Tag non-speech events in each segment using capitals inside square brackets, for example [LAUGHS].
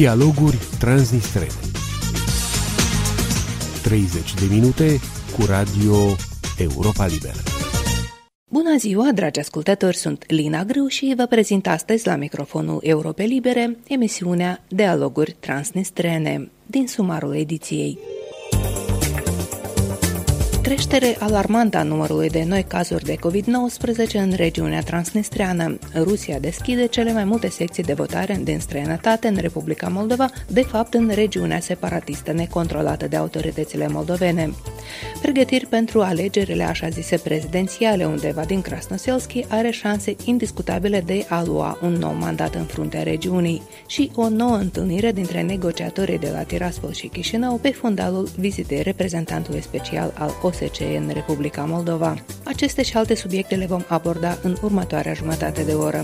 Dialoguri transnistrene. 30 de minute cu Radio Europa Liberă. Bună ziua, dragi ascultători, sunt Lina Grâu și vă prezint astăzi la microfonul Europe Libere emisiunea Dialoguri transnistrene din sumarul ediției creștere alarmantă a numărului de noi cazuri de COVID-19 în regiunea transnistreană. Rusia deschide cele mai multe secții de votare din străinătate în Republica Moldova, de fapt în regiunea separatistă necontrolată de autoritățile moldovene. Pregătiri pentru alegerile așa zise prezidențiale, unde Vadim Krasnoselski are șanse indiscutabile de a lua un nou mandat în fruntea regiunii și o nouă întâlnire dintre negociatorii de la Tiraspol și Chișinău pe fundalul vizitei reprezentantului special al OSCE OSCE în Republica Moldova. Aceste și alte subiecte le vom aborda în următoarea jumătate de oră.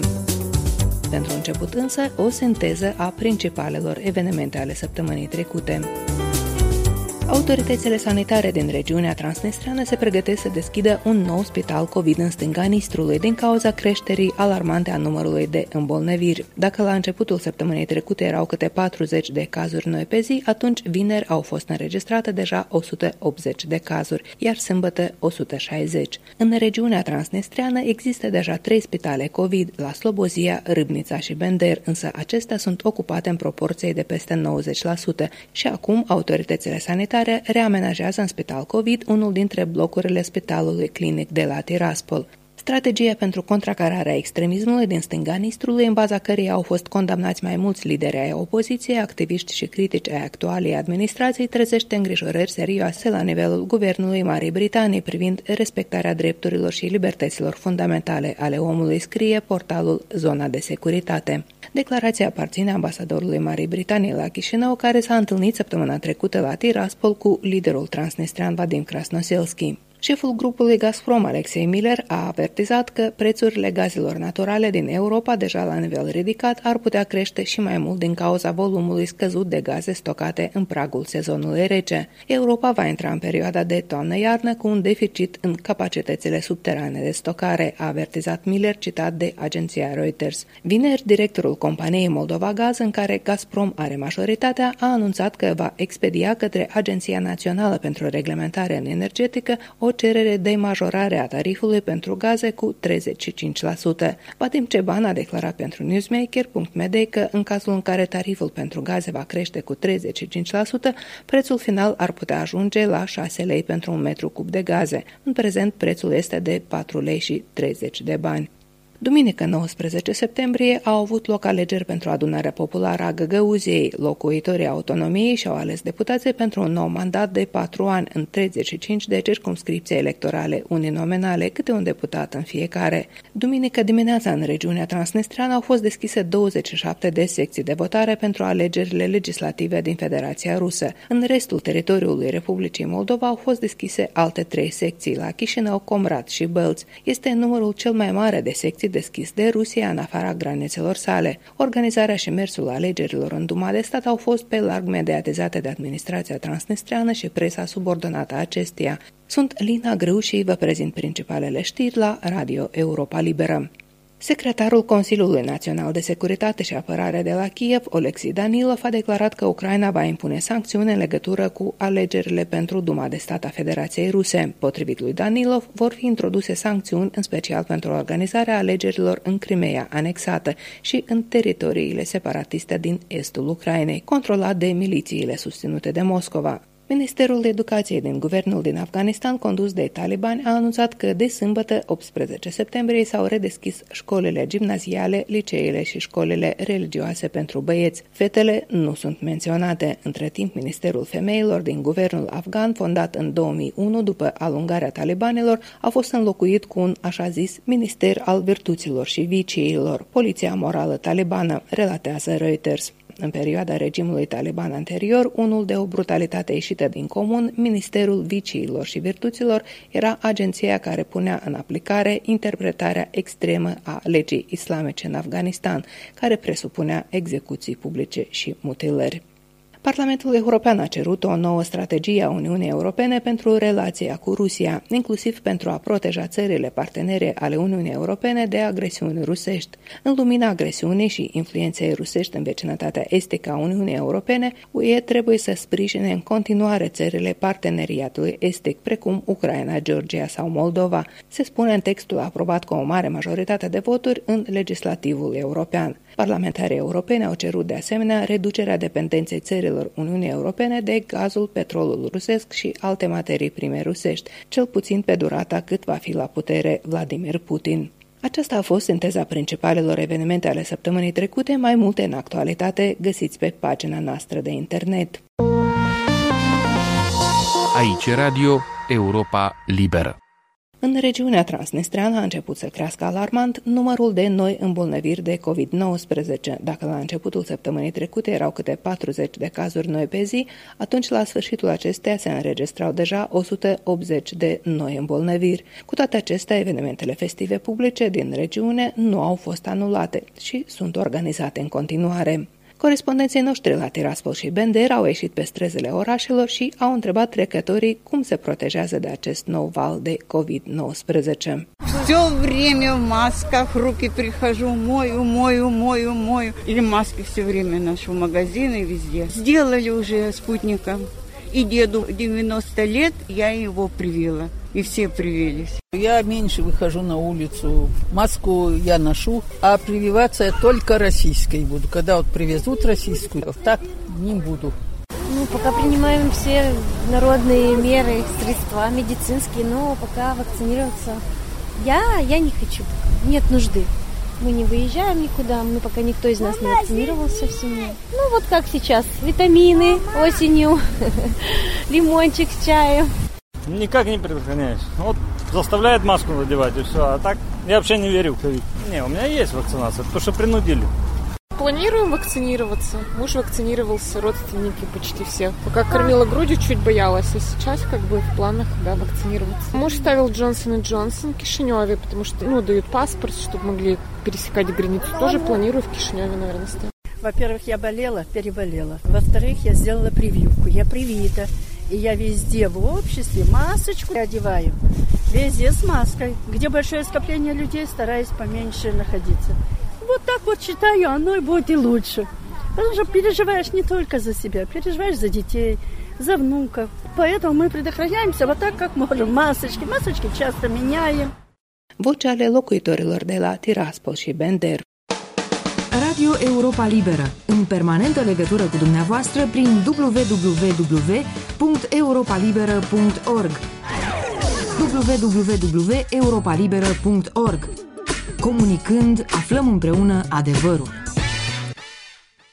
Pentru început însă, o sinteză a principalelor evenimente ale săptămânii trecute. Autoritățile sanitare din regiunea transnistreană se pregătesc să deschidă un nou spital COVID în stânga Nistrului din cauza creșterii alarmante a numărului de îmbolnăviri. Dacă la începutul săptămânii trecute erau câte 40 de cazuri noi pe zi, atunci vineri au fost înregistrate deja 180 de cazuri, iar sâmbătă 160. În regiunea transnistreană există deja trei spitale COVID la Slobozia, Râbnița și Bender, însă acestea sunt ocupate în proporție de peste 90% și acum autoritățile sanitare care reamenajează în spital COVID unul dintre blocurile spitalului clinic de la Tiraspol strategie pentru contracararea extremismului din stânga Nistrului, în baza căreia au fost condamnați mai mulți lideri ai opoziției, activiști și critici ai actualei administrației, trezește îngrijorări serioase la nivelul guvernului Marii Britanii privind respectarea drepturilor și libertăților fundamentale ale omului, scrie portalul Zona de Securitate. Declarația aparține ambasadorului Marii Britanii la Chișinău, care s-a întâlnit săptămâna trecută la Tiraspol cu liderul transnistrian Vadim Krasnoselski. Șeful grupului Gazprom, Alexei Miller, a avertizat că prețurile gazelor naturale din Europa, deja la nivel ridicat, ar putea crește și mai mult din cauza volumului scăzut de gaze stocate în pragul sezonului rece. Europa va intra în perioada de toamnă-iarnă cu un deficit în capacitățile subterane de stocare, a avertizat Miller, citat de agenția Reuters. Vineri, directorul companiei Moldova Gaz, în care Gazprom are majoritatea, a anunțat că va expedia către Agenția Națională pentru Reglementare Energetică o cerere de majorare a tarifului pentru gaze cu 35%. Vadim Ceban a declarat pentru Newsmaker.md că în cazul în care tariful pentru gaze va crește cu 35%, prețul final ar putea ajunge la 6 lei pentru un metru cub de gaze. În prezent, prețul este de 4 lei și 30 de bani. Duminică 19 septembrie au avut loc alegeri pentru adunarea populară a Găgăuziei. Locuitorii autonomiei și-au ales deputații pentru un nou mandat de patru ani în 35 de circumscripții electorale uninominale, câte un deputat în fiecare. Duminică dimineața în regiunea Transnistreană au fost deschise 27 de secții de votare pentru alegerile legislative din Federația Rusă. În restul teritoriului Republicii Moldova au fost deschise alte trei secții, la Chișinău, Comrat și Bălți. Este numărul cel mai mare de secții spații deschis de Rusia în afara granițelor sale. Organizarea și mersul alegerilor în Duma de stat au fost pe larg mediatizate de administrația transnistreană și presa subordonată acesteia. Sunt Lina Grâu și vă prezint principalele știri la Radio Europa Liberă. Secretarul Consiliului Național de Securitate și Apărare de la Kiev, Oleksiy Danilov, a declarat că Ucraina va impune sancțiuni în legătură cu alegerile pentru Duma de Stat a Federației Ruse. Potrivit lui Danilov, vor fi introduse sancțiuni în special pentru organizarea alegerilor în Crimea anexată și în teritoriile separatiste din estul Ucrainei, controlat de milițiile susținute de Moscova. Ministerul Educației din guvernul din Afganistan, condus de talibani, a anunțat că de sâmbătă, 18 septembrie, s-au redeschis școlile gimnaziale, liceele și școlile religioase pentru băieți. Fetele nu sunt menționate. Între timp, Ministerul Femeilor din guvernul afgan, fondat în 2001 după alungarea talibanilor, a fost înlocuit cu un așa zis Minister al Virtuților și Viciilor, Poliția Morală Talibană, relatează Reuters. În perioada regimului taliban anterior, unul de o brutalitate ieșită din comun, Ministerul Viciilor și Virtuților era agenția care punea în aplicare interpretarea extremă a legii islamice în Afganistan, care presupunea execuții publice și mutilări. Parlamentul European a cerut o nouă strategie a Uniunii Europene pentru relația cu Rusia, inclusiv pentru a proteja țările partenere ale Uniunii Europene de agresiuni rusești. În lumina agresiunii și influenței rusești în vecinătatea estică a Uniunii Europene, UE trebuie să sprijine în continuare țările parteneriatului estic, precum Ucraina, Georgia sau Moldova, se spune în textul aprobat cu o mare majoritate de voturi în legislativul european. Parlamentarii europene au cerut de asemenea reducerea dependenței țărilor Uniunii Europene de gazul, petrolul rusesc și alte materii prime rusești, cel puțin pe durata cât va fi la putere Vladimir Putin. Aceasta a fost sinteza principalelor evenimente ale săptămânii trecute, mai multe în actualitate găsiți pe pagina noastră de internet. Aici Radio Europa Liberă. În regiunea transnistreană a început să crească alarmant numărul de noi îmbolnăviri de COVID-19. Dacă la începutul săptămânii trecute erau câte 40 de cazuri noi pe zi, atunci la sfârșitul acestea se înregistrau deja 180 de noi îmbolnăviri. Cu toate acestea, evenimentele festive publice din regiune nu au fost anulate și sunt organizate în continuare. Corespondenții noștri la Tiraspol și Bender au ieșit pe străzile orașelor și au întrebat trecătorii cum se protejează de acest nou val de COVID-19. Все время в масках, руки прихожу, мою, мою, мою, мою. Или маски все время ношу в магазины, везде. Сделали уже спутником. И деду 90 лет, я его привила. И все привились. Я меньше выхожу на улицу. Маску я ношу, а прививаться я только российской буду. Когда вот привезут российскую, так не буду. Ну, пока принимаем все народные меры, средства медицинские, но пока вакцинироваться я, я не хочу. Нет нужды. Мы не выезжаем никуда, мы пока никто из нас не вакцинировался в семье. Ну вот как сейчас, витамины осенью, [LAUGHS] лимончик с чаем. Никак не предохраняюсь. Вот заставляет маску надевать и все. А так я вообще не верю в ковид. Не, у меня есть вакцинация, потому что принудили. Планируем вакцинироваться. Муж вакцинировался, родственники почти все. Пока кормила грудью, чуть боялась, а сейчас как бы в планах, да, вакцинироваться. Муж ставил Джонсон и Джонсон в Кишиневе, потому что, ну, дают паспорт, чтобы могли пересекать границу. Тоже планирую в Кишиневе, наверное, ставить. Во-первых, я болела, переболела. Во-вторых, я сделала прививку. Я привита. И я везде в обществе масочку одеваю. Везде с маской. Где большое скопление людей, стараюсь поменьше находиться. Вот так вот считаю, оно и будет и лучше. Потому что переживаешь не только за себя, переживаешь за детей, за внуков. Поэтому мы предохраняемся вот так, как можем. Масочки, масочки часто меняем. Vocea ale locuitorilor de la Tiraspol și. Radio Europa Liberă, în permanentă legătură cu dumneavoastră prin www.europalibera.org www.europalibera.org Comunicând, aflăm împreună adevărul.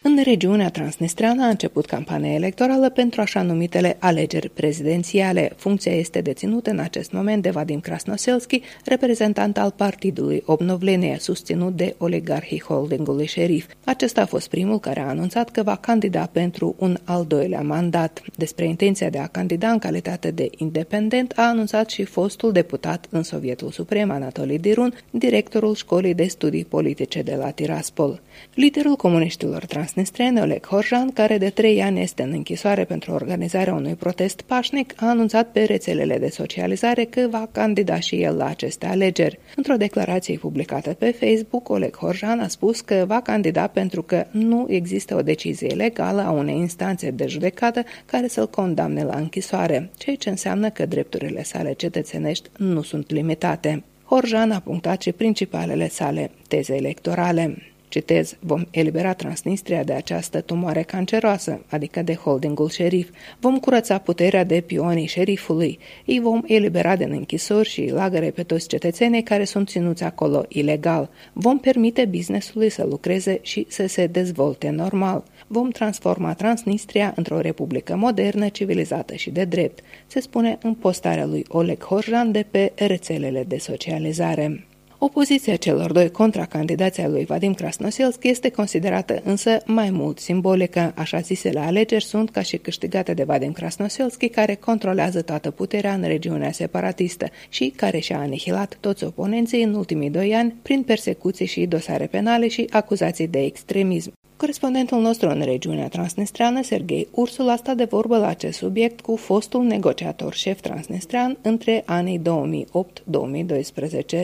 În regiunea transnistreană a început campania electorală pentru așa numitele alegeri prezidențiale. Funcția este deținută în acest moment de Vadim Krasnoselski, reprezentant al partidului Obnovlenie, susținut de oligarhii holdingului șerif. Acesta a fost primul care a anunțat că va candida pentru un al doilea mandat. Despre intenția de a candida în calitate de independent a anunțat și fostul deputat în Sovietul Suprem, Anatolii Dirun, directorul școlii de studii politice de la Tiraspol. Liderul comuniștilor transnistrene, Oleg Horjan, care de trei ani este în închisoare pentru organizarea unui protest pașnic, a anunțat pe rețelele de socializare că va candida și el la aceste alegeri. Într-o declarație publicată pe Facebook, Oleg Horjan a spus că va candida pentru că nu există o decizie legală a unei instanțe de judecată care să-l condamne la închisoare, ceea ce înseamnă că drepturile sale cetățenești nu sunt limitate. Horjan a punctat și principalele sale teze electorale. Citez, vom elibera Transnistria de această tumoare canceroasă, adică de holdingul șerif. Vom curăța puterea de pionii șerifului. Îi vom elibera din închisori și lagăre pe toți cetățenii care sunt ținuți acolo ilegal. Vom permite businessului să lucreze și să se dezvolte normal. Vom transforma Transnistria într-o republică modernă, civilizată și de drept, se spune în postarea lui Oleg Horjan de pe rețelele de socializare. Opoziția celor doi contracandidați ai lui Vadim Krasnoselski este considerată însă mai mult simbolică. Așa zisele alegeri sunt ca și câștigate de Vadim Krasnoselski, care controlează toată puterea în regiunea separatistă și care și-a anihilat toți oponenții în ultimii doi ani prin persecuții și dosare penale și acuzații de extremism. Corespondentul nostru în regiunea transnistreană, Sergei Ursul, a stat de vorbă la acest subiect cu fostul negociator șef transnistrean între anii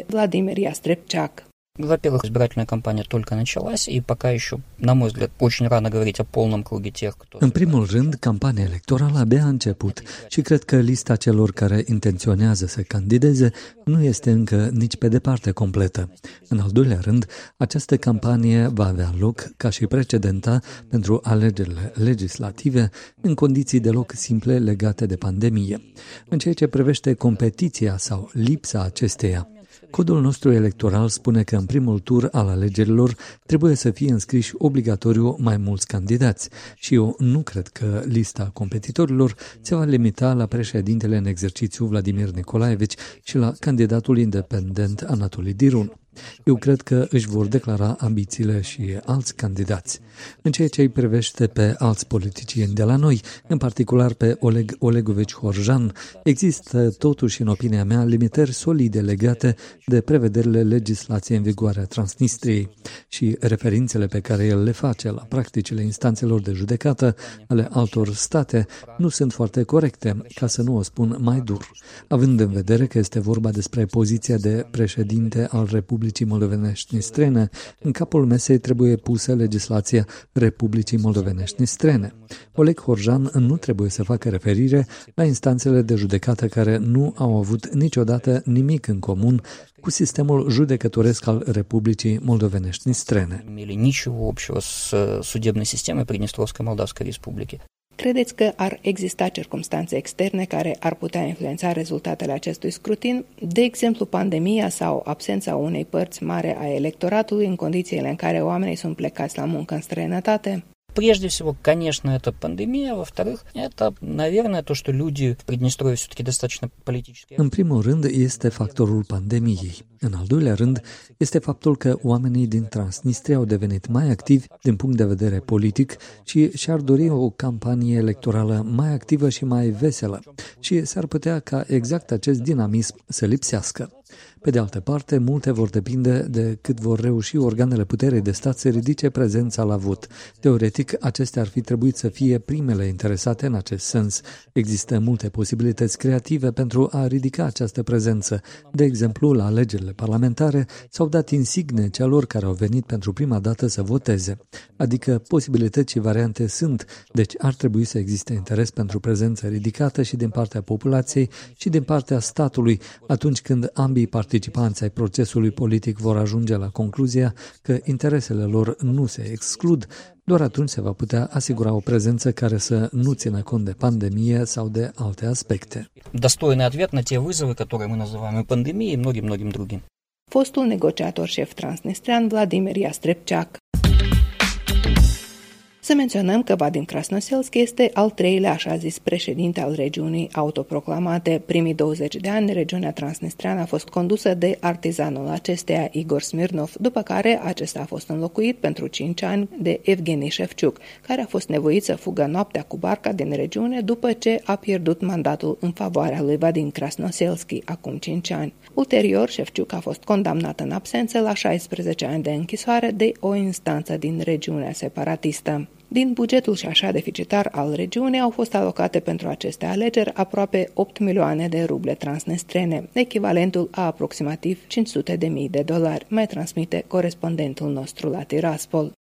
2008-2012, Vladimir Iastrepceac. Во-первых, избирательная кампания только началась, и пока еще, на мой взгляд, очень рано говорить о полном круге тех, кто... În primul rând, campania electorală abia a început și cred că lista celor care intenționează să candideze nu este încă nici pe departe completă. În al doilea rând, această campanie va avea loc, ca și precedenta, pentru alegerile legislative, în condiții deloc simple legate de pandemie. În ceea ce privește competiția sau lipsa acesteia, Codul nostru electoral spune că în primul tur al alegerilor trebuie să fie înscriși obligatoriu mai mulți candidați și eu nu cred că lista competitorilor se va limita la președintele în exercițiu Vladimir Nicolaevici și la candidatul independent Anatolii Dirun. Eu cred că își vor declara ambițiile și alți candidați. În ceea ce îi privește pe alți politicieni de la noi, în particular pe Oleg Olegovici Horjan, există totuși, în opinia mea, limitări solide legate de prevederile legislației în vigoare a Transnistriei și referințele pe care el le face la practicile instanțelor de judecată ale altor state nu sunt foarte corecte, ca să nu o spun mai dur, având în vedere că este vorba despre poziția de președinte al Republicii Republicii Moldovenești Nistrene, în capul mesei trebuie pusă legislația Republicii Moldovenești Nistrene. Oleg Horjan nu trebuie să facă referire la instanțele de judecată care nu au avut niciodată nimic în comun cu sistemul judecătoresc al Republicii Moldovenești Nistrene. Ничего общего с судебной системой Приднестровской Молдавской Республики. Credeți că ar exista circumstanțe externe care ar putea influența rezultatele acestui scrutin, de exemplu pandemia sau absența unei părți mare a electoratului în condițiile în care oamenii sunt plecați la muncă în străinătate? Прежде всего, конечно, это пандемия. Во-вторых, это, наверное, то, что люди в Приднестровье все-таки достаточно политически... În primul rând este factorul pandemiei. În al doilea rând este faptul că oamenii din Transnistria au devenit mai activi din punct de vedere politic și și-ar dori o campanie electorală mai activă și mai veselă. Și s-ar putea ca exact acest dinamism să lipsească. Pe de altă parte, multe vor depinde de cât vor reuși organele puterei de stat să ridice prezența la vot. Teoretic, acestea ar fi trebuit să fie primele interesate în acest sens. Există multe posibilități creative pentru a ridica această prezență. De exemplu, la alegerile parlamentare s-au dat insigne celor care au venit pentru prima dată să voteze. Adică posibilități și variante sunt, deci ar trebui să existe interes pentru prezență ridicată și din partea populației și din partea statului atunci când ambii participanți ai procesului politic vor ajunge la concluzia că interesele lor nu se exclud, doar atunci se va putea asigura o prezență care să nu țină cont de pandemie sau de alte aspecte. Достойный ответ на те вызовы, которые мы называем и пандемией, и многим-многим другим. Fostul negociator șef transnistrean Vladimir Iastrepceac. să menționăm că Vadim Krasnoselski este al treilea, așa zis, președinte al regiunii autoproclamate. Primii 20 de ani, regiunea transnistreană a fost condusă de artizanul acesteia, Igor Smirnov, după care acesta a fost înlocuit pentru 5 ani de Evgeni Shevchuk, care a fost nevoit să fugă noaptea cu barca din regiune după ce a pierdut mandatul în favoarea lui Vadim Krasnoselski acum 5 ani. Ulterior, Shevchuk a fost condamnat în absență la 16 ani de închisoare de o instanță din regiunea separatistă. Din bugetul și așa deficitar al regiunii au fost alocate pentru aceste alegeri aproape 8 milioane de ruble transnestrene, echivalentul a aproximativ 500 de mii de dolari, mai transmite corespondentul nostru la Tiraspol.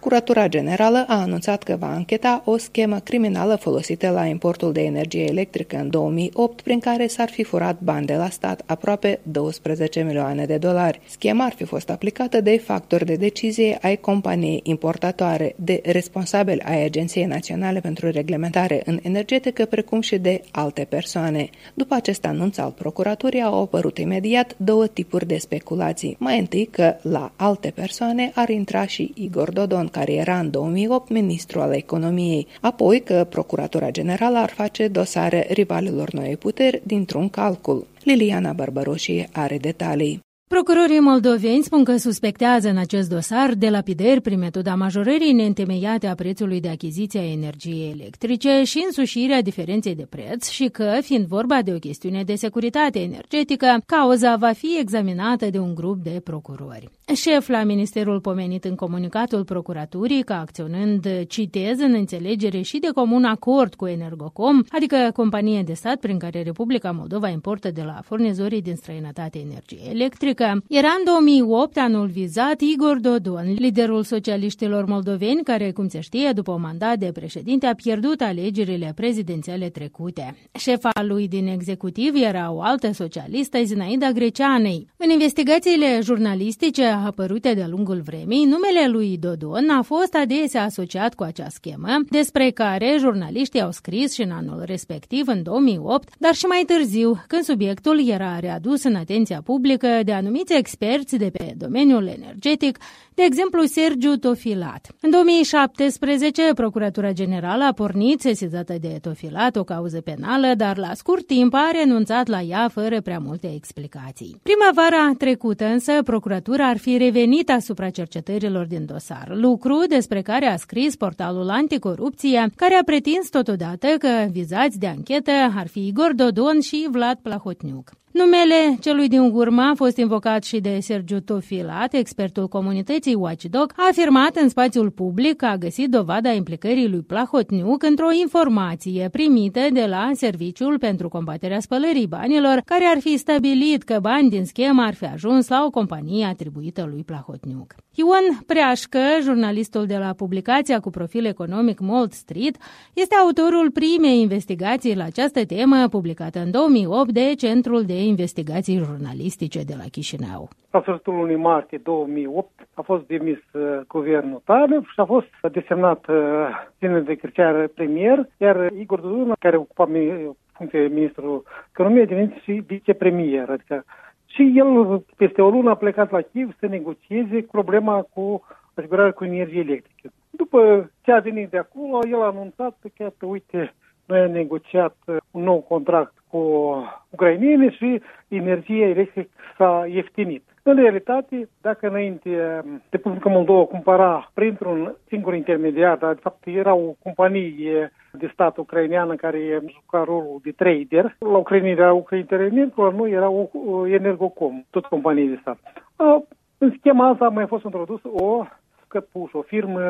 Procuratura Generală a anunțat că va încheta o schemă criminală folosită la importul de energie electrică în 2008, prin care s-ar fi furat bani de la stat, aproape 12 milioane de dolari. Schema ar fi fost aplicată de factori de decizie ai companiei importatoare, de responsabili ai Agenției Naționale pentru Reglementare în Energetică, precum și de alte persoane. După acest anunț al procuraturii au apărut imediat două tipuri de speculații. Mai întâi că la alte persoane ar intra și Igor Dodon, care era în 2008 ministru al economiei, apoi că Procuratura Generală ar face dosare rivalilor noi puteri dintr-un calcul. Liliana Barbaroșie are detalii. Procurorii moldoveni spun că suspectează în acest dosar de lapideri prin metoda majorării neîntemeiate a prețului de achiziție a energiei electrice și însușirea diferenței de preț și că, fiind vorba de o chestiune de securitate energetică, cauza va fi examinată de un grup de procurori. Șef la Ministerul pomenit în comunicatul procuraturii că acționând, citez, în înțelegere și de comun acord cu Energocom, adică companie de stat prin care Republica Moldova importă de la furnizorii din străinătate energie electrică, că era în 2008 anul vizat Igor Dodon, liderul socialiștilor moldoveni, care, cum se știe, după un mandat de președinte, a pierdut alegerile prezidențiale trecute. Șefa lui din executiv era o altă socialistă, Zinaida Greceanei. În investigațiile jurnalistice apărute de-a lungul vremii, numele lui Dodon a fost adesea asociat cu acea schemă, despre care jurnaliștii au scris și în anul respectiv, în 2008, dar și mai târziu, când subiectul era readus în atenția publică de anumite anumiți experți de pe domeniul energetic, de exemplu Sergiu Tofilat. În 2017, Procuratura Generală a pornit sesizată de Tofilat o cauză penală, dar la scurt timp a renunțat la ea fără prea multe explicații. Primăvara trecută însă, Procuratura ar fi revenit asupra cercetărilor din dosar, lucru despre care a scris portalul Anticorupție, care a pretins totodată că vizați de anchetă ar fi Igor Dodon și Vlad Plahotniuc. Numele celui din urmă a fost invocat și de Sergiu Tofilat, expertul comunității Watchdog, a afirmat în spațiul public că a găsit dovada implicării lui Plahotniuc într-o informație primită de la Serviciul pentru combaterea spălării banilor, care ar fi stabilit că bani din schemă ar fi ajuns la o companie atribuită lui Plahotniuc. Ion Preașcă, jurnalistul de la publicația cu profil economic Mold Street, este autorul primei investigații la această temă publicată în 2008 de Centrul de Investigații Jurnalistice de la Chișinău. La sfârșitul lunii martie 2008 a fost demis uh, guvernul Tanev și a fost desemnat uh, de Cârcear premier, iar Igor Duduna, care ocupa funcția de ministrul economiei, a devenit și vicepremier, adică și el, peste o lună, a plecat la Kiev să negocieze problema cu asigurarea cu energie electrică. După ce a venit de acolo, el a anunțat că, uite, noi am negociat un nou contract cu ucraineni și energia electrică s-a ieftinit. În realitate, dacă înainte Republica Moldova cumpăra printr-un singur intermediar, dar de fapt era o companie de stat ucraineană care juca rolul de trader, la Ucraina era Ucraina la noi era o Energocom, tot companie de stat. În schema asta a mai fost introdus o Căpuș, o firmă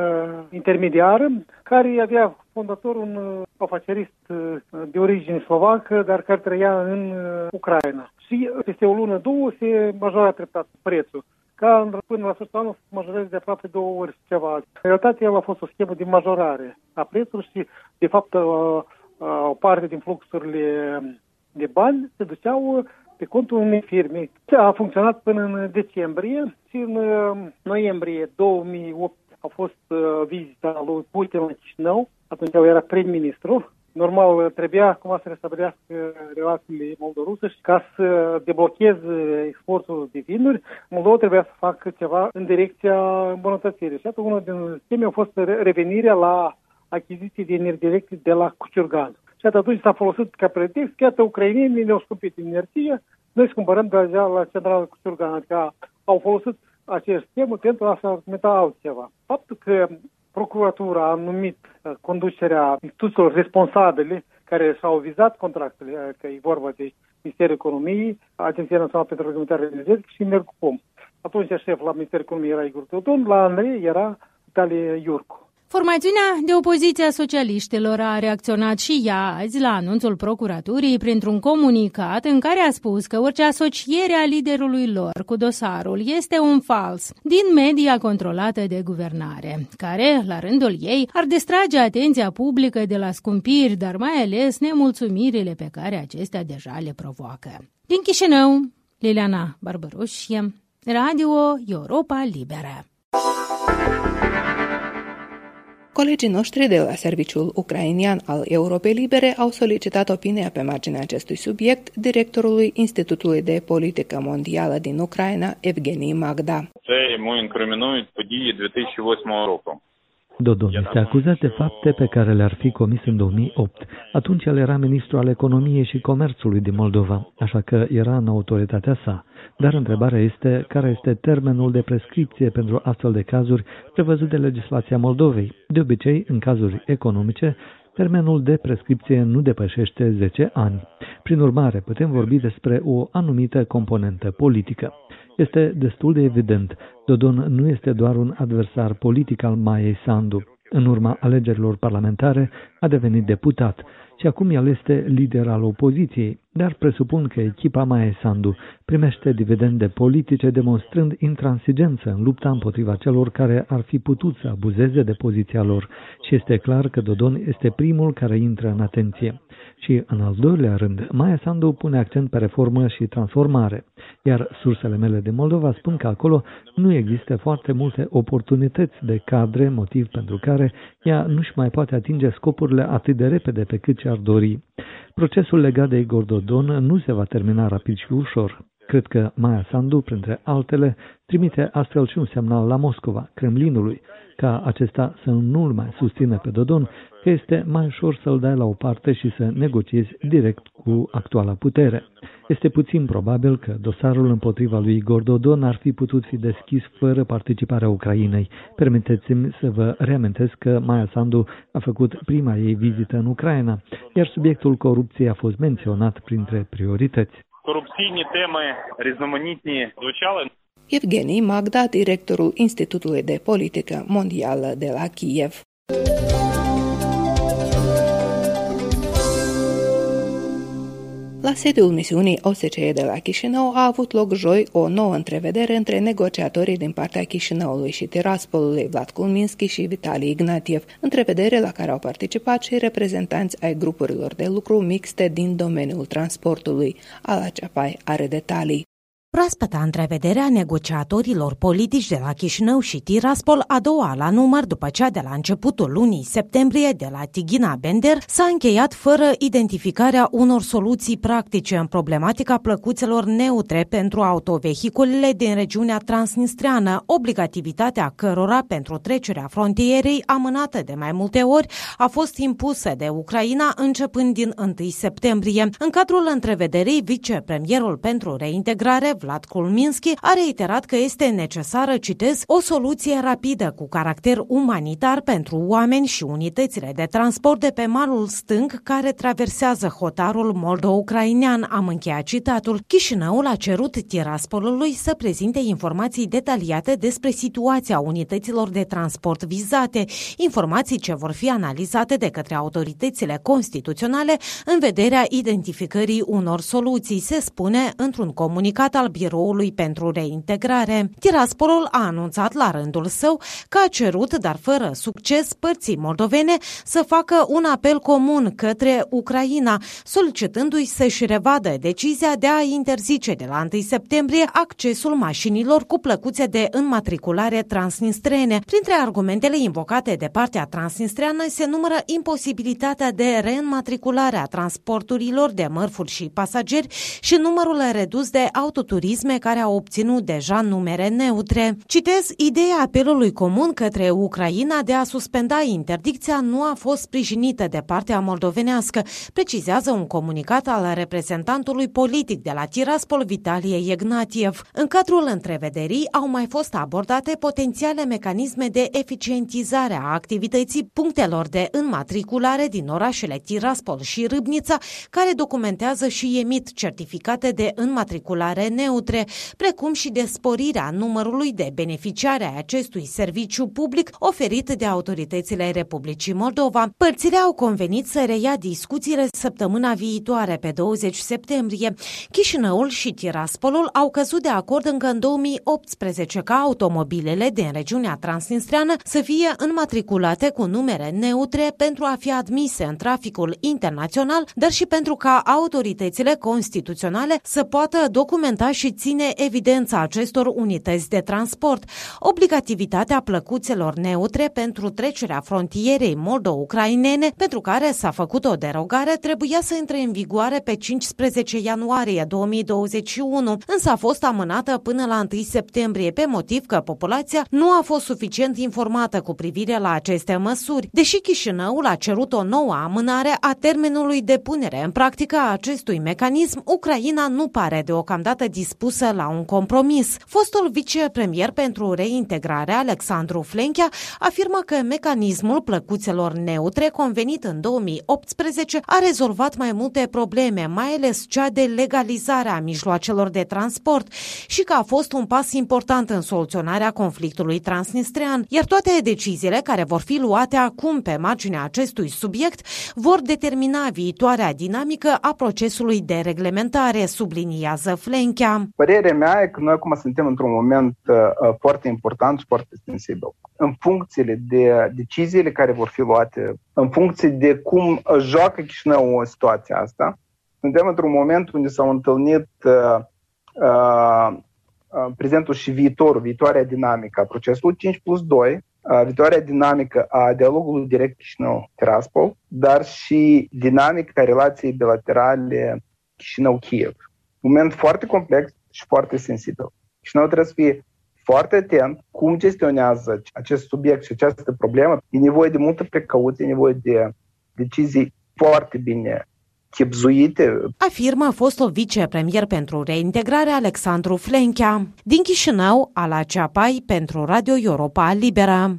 intermediară, care avea fondator un uh, afacerist uh, de origine slovacă, dar care trăia în uh, Ucraina. Și peste o lună, două, se majora treptat prețul ca până la sfârșitul anului să majoreze de aproape două ori ceva. În realitate, el a fost o schemă de majorare a prețului și, de fapt, o parte din fluxurile de bani se duceau pe contul unei firme. A funcționat până în decembrie și în uh, noiembrie 2008 a fost uh, vizita lui Putin la Chișinău, atunci el era prim-ministru. Normal, trebuia acum să restabilească relațiile moldoruse și ca să deblocheze exportul de vinuri, Moldova trebuia să facă ceva în direcția îmbunătățirii. Și atunci, una din scheme a fost revenirea la achiziții de energie electrică de la Cuciurgan. Și atunci s-a folosit ca pretext că iată ucrainienii ne-au scumpit energie, noi îți cumpărăm deja la centrala cu Surgan, adică au folosit acest schemă pentru a se argumenta altceva. Faptul că procuratura a numit uh, conducerea instituțiilor responsabile care și-au vizat contractele, uh, că e vorba de Ministerul Economiei, Agenția Națională pentru Reglementare Energetică și Energocom. Atunci șef la Ministerul Economiei era Igor Teodon, la Andrei era Vitalie Iurcu. Formațiunea de opoziție a socialiștilor a reacționat și ea azi la anunțul procuraturii printr-un comunicat în care a spus că orice asociere a liderului lor cu dosarul este un fals din media controlată de guvernare, care, la rândul ei, ar distrage atenția publică de la scumpiri, dar mai ales nemulțumirile pe care acestea deja le provoacă. Din Chișinău, Liliana Barbaroșie, Radio Europa Liberă. Colegii noștri de la Serviciul Ucrainian al Europei Libere au solicitat opinia pe marginea acestui subiect directorului Institutului de Politică Mondială din Ucraina, Evgenii Magda. Це йому інкримінують події 2008 року. Dodon este acuzat de fapte pe care le-ar fi comis în 2008. Atunci el era ministru al economiei și comerțului din Moldova, așa că era în autoritatea sa. Dar întrebarea este care este termenul de prescripție pentru astfel de cazuri prevăzut de legislația Moldovei. De obicei, în cazuri economice, termenul de prescripție nu depășește 10 ani. Prin urmare, putem vorbi despre o anumită componentă politică. Este destul de evident, Dodon nu este doar un adversar politic al Maiei Sandu. În urma alegerilor parlamentare a devenit deputat și acum el este lider al opoziției, dar presupun că echipa Mae Sandu primește dividende politice demonstrând intransigență în lupta împotriva celor care ar fi putut să abuzeze de poziția lor și este clar că Dodon este primul care intră în atenție. Și, în al doilea rând, Maia Sandu pune accent pe reformă și transformare, iar sursele mele de Moldova spun că acolo nu există foarte multe oportunități de cadre, motiv pentru care ea nu-și mai poate atinge scopurile atât de repede pe cât ce-ar dori. Procesul legat de Igor Dodon nu se va termina rapid și ușor. Cred că Maia Sandu, printre altele, trimite astfel și un semnal la Moscova, Kremlinului, ca acesta să nu-l mai susțină pe Dodon, că este mai ușor să-l dai la o parte și să negociezi direct cu actuala putere. Este puțin probabil că dosarul împotriva lui Igor Dodon ar fi putut fi deschis fără participarea Ucrainei. Permiteți-mi să vă reamintesc că Maia Sandu a făcut prima ei vizită în Ucraina, iar subiectul corupției a fost menționat printre priorități. Корупційні теми різноманітні звучали. Evgenii Magda, directorul Institutului de Politică Mondială de la Kiev. La sediul misiunii OSCE de la Chișinău a avut loc joi o nouă întrevedere între negociatorii din partea Chișinăului și Tiraspolului Vlad Kulminski și Vitali Ignatiev, întrevedere la care au participat și reprezentanți ai grupurilor de lucru mixte din domeniul transportului. Ala Ceapai are detalii. Proaspăta întrevederea negociatorilor politici de la Chișinău și Tiraspol, a doua la număr după cea de la începutul lunii septembrie de la Tighina Bender, s-a încheiat fără identificarea unor soluții practice în problematica plăcuțelor neutre pentru autovehiculele din regiunea transnistreană, obligativitatea cărora pentru trecerea frontierei amânată de mai multe ori a fost impusă de Ucraina începând din 1 septembrie. În cadrul întrevederii, vicepremierul pentru reintegrare Vlad Kulminski a reiterat că este necesară, citez, o soluție rapidă cu caracter umanitar pentru oameni și unitățile de transport de pe malul stâng care traversează hotarul moldo-ucrainean, am încheiat citatul. Chișinăul a cerut Tiraspolului să prezinte informații detaliate despre situația unităților de transport vizate, informații ce vor fi analizate de către autoritățile constituționale în vederea identificării unor soluții, se spune într-un comunicat al Biroului pentru Reintegrare. Tiraspolul a anunțat la rândul său că a cerut, dar fără succes, părții moldovene să facă un apel comun către Ucraina, solicitându-i să-și revadă decizia de a interzice de la 1 septembrie accesul mașinilor cu plăcuțe de înmatriculare transnistrene. Printre argumentele invocate de partea transnistreană se numără imposibilitatea de reînmatriculare a transporturilor de mărfuri și pasageri și numărul redus de autoturisme turisme care au obținut deja numere neutre. Citez, ideea apelului comun către Ucraina de a suspenda interdicția nu a fost sprijinită de partea moldovenească, precizează un comunicat al reprezentantului politic de la Tiraspol, Vitalie Ignatiev. În cadrul întrevederii au mai fost abordate potențiale mecanisme de eficientizare a activității punctelor de înmatriculare din orașele Tiraspol și Râbnița, care documentează și emit certificate de înmatriculare neutre neutre, precum și de sporirea numărului de beneficiari ai acestui serviciu public oferit de autoritățile Republicii Moldova. Părțile au convenit să reia discuțiile săptămâna viitoare, pe 20 septembrie. Chișinăul și Tiraspolul au căzut de acord încă în 2018 ca automobilele din regiunea transnistreană să fie înmatriculate cu numere neutre pentru a fi admise în traficul internațional, dar și pentru ca autoritățile constituționale să poată documenta și ține evidența acestor unități de transport, obligativitatea plăcuțelor neutre pentru trecerea frontierei moldo-ucrainene, pentru care s-a făcut o derogare, trebuia să intre în vigoare pe 15 ianuarie 2021, însă a fost amânată până la 1 septembrie pe motiv că populația nu a fost suficient informată cu privire la aceste măsuri, deși Chișinăul a cerut o nouă amânare a termenului de punere în practică a acestui mecanism, Ucraina nu pare deocamdată dispusă la un compromis. Fostul vicepremier pentru reintegrare, Alexandru Flenchea, afirmă că mecanismul plăcuțelor neutre convenit în 2018 a rezolvat mai multe probleme, mai ales cea de legalizare a mijloacelor de transport și că a fost un pas important în soluționarea conflictului transnistrian, iar toate deciziile care vor fi luate acum pe marginea acestui subiect vor determina viitoarea dinamică a procesului de reglementare, subliniază Flenchea. Părerea mea e că noi acum suntem într-un moment uh, uh foarte important și foarte sensibil. În funcție de deciziile care vor fi luate, în funcție de cum joacă Chișinău situația asta, suntem într-un moment unde s-au întâlnit uh, uh, uh prezentul și viitorul, viitoarea dinamică a procesului 5 plus 2, viitoarea dinamică a dialogului direct Chișinău-Tiraspol, dar și dinamica relației bilaterale Chișinău-Kiev. Moment foarte complex și foarte sensibil. Chișinău trebuie să fie foarte atent cum gestionează acest subiect și această problemă. E nevoie de multă precauție, e nevoie de decizii foarte bine chipzuite. Afirmă fostul vicepremier pentru reintegrare Alexandru Flenchea. Din Chișinău, Ala Ceapai pentru Radio Europa Liberă.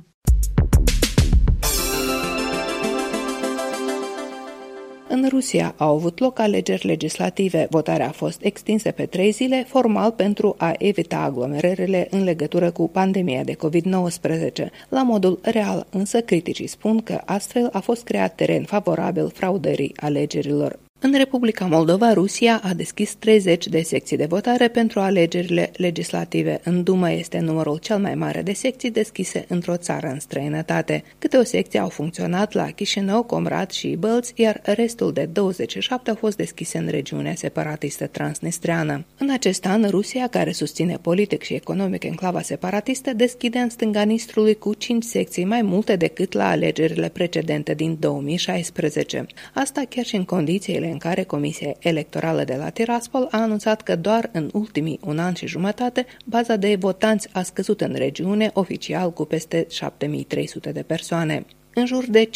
În Rusia au avut loc alegeri legislative. Votarea a fost extinsă pe trei zile, formal pentru a evita aglomerările în legătură cu pandemia de COVID-19. La modul real, însă, criticii spun că astfel a fost creat teren favorabil fraudării alegerilor. În Republica Moldova, Rusia a deschis 30 de secții de votare pentru alegerile legislative. În Dumă este numărul cel mai mare de secții deschise într-o țară în străinătate. Câte o secție au funcționat la Chișinău, Comrat și Bălți, iar restul de 27 au fost deschise în regiunea separatistă transnistreană. În acest an, Rusia, care susține politic și economic enclava separatistă, deschide în stânga Nistrului cu 5 secții mai multe decât la alegerile precedente din 2016. Asta chiar și în condițiile în care Comisia Electorală de la Tiraspol a anunțat că doar în ultimii un an și jumătate baza de votanți a scăzut în regiune oficial cu peste 7300 de persoane. În jur de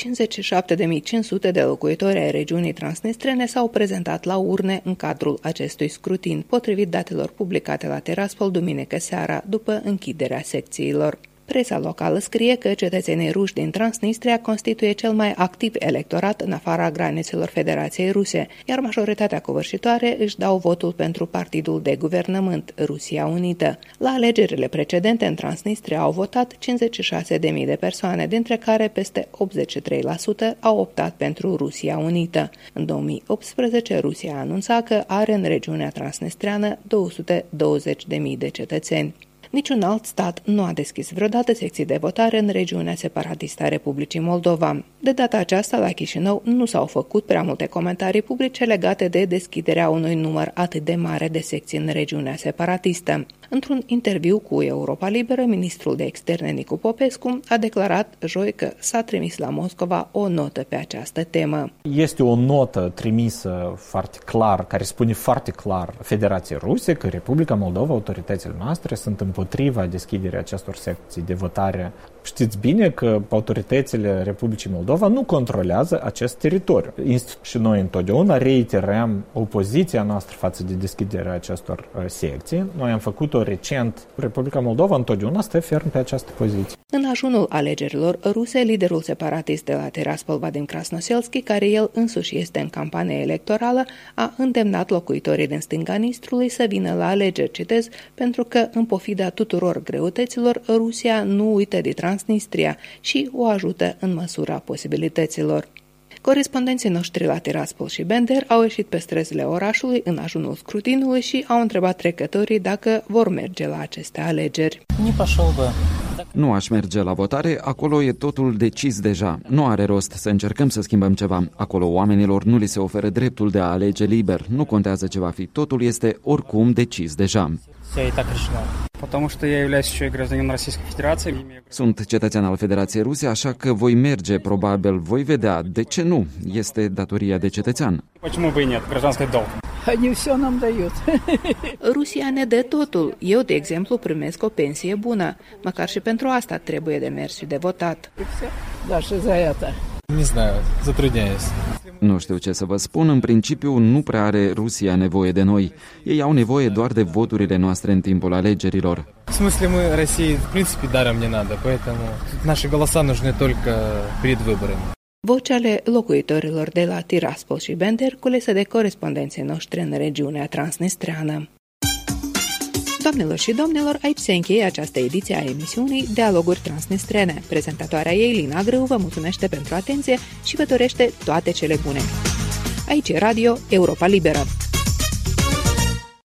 57.500 de locuitori ai regiunii transnistrene s-au prezentat la urne în cadrul acestui scrutin, potrivit datelor publicate la Tiraspol duminică seara, după închiderea secțiilor. Presa locală scrie că cetățenii ruși din Transnistria constituie cel mai activ electorat în afara granițelor Federației Ruse, iar majoritatea covârșitoare își dau votul pentru partidul de guvernământ, Rusia Unită. La alegerile precedente în Transnistria au votat 56.000 de persoane, dintre care peste 83% au optat pentru Rusia Unită. În 2018, Rusia a anunțat că are în regiunea transnistriană 220.000 de cetățeni. Niciun alt stat nu a deschis vreodată secții de votare în regiunea separatistă a Republicii Moldova. De data aceasta, la Chișinău, nu s-au făcut prea multe comentarii publice legate de deschiderea unui număr atât de mare de secții în regiunea separatistă. Într-un interviu cu Europa Liberă, ministrul de externe Nicu Popescu a declarat joi că s-a trimis la Moscova o notă pe această temă. Este o notă trimisă foarte clar, care spune foarte clar Federației Ruse că Republica Moldova, autoritățile noastre sunt împotriva deschiderii acestor secții de votare Știți bine că autoritățile Republicii Moldova nu controlează acest teritoriu. Și noi întotdeauna reiterăm opoziția noastră față de deschiderea acestor uh, secții. Noi am făcut-o recent. Republica Moldova întotdeauna stă ferm pe această poziție. În ajunul alegerilor ruse, liderul separatist de la Tiraspol, Vadim Krasnoselski, care el însuși este în campanie electorală, a îndemnat locuitorii din stânga Nistrului să vină la alegeri, citez, pentru că, în pofida tuturor greutăților, Rusia nu uită de trans Transnistria și o ajută în măsura posibilităților. Corespondenții noștri la Tiraspol și Bender au ieșit pe străzile orașului în ajunul scrutinului și au întrebat trecătorii dacă vor merge la aceste alegeri. Nu aș merge la votare, acolo e totul decis deja. Nu are rost să încercăm să schimbăm ceva. Acolo oamenilor nu li se oferă dreptul de a alege liber. Nu contează ce va fi, totul este oricum decis deja Потому что я являюсь еще и гражданином Российской Федерации. Sunt cetățean al Federației Ruse, așa că voi merge, probabil, voi vedea. De ce nu? Este datoria de cetățean. Почему бы и нет? Гражданский долг. Они все нам дают. Rusia ne dă totul. Eu, de exemplu, primesc o pensie bună. Măcar și pentru asta trebuie de mers și de votat. Даже за это. Не знаю, затрудняюсь. Nu știu ce să vă spun, în principiu nu prea are Rusia nevoie de noi. Ei au nevoie doar de voturile noastre în timpul alegerilor. В смысле, мы России, в принципе, даром не надо, поэтому наши голоса нужны только перед выборами. Voci ale locuitorilor de la Tiraspol și Bender culese de corespondenții noștri în regiunea transnistreană. Doamnelor și domnilor, aici se încheie această ediție a emisiunii Dialoguri Transnistrene. Prezentatoarea ei, Lina Grâu, vă mulțumește pentru atenție și vă dorește toate cele bune. Aici e Radio Europa Liberă.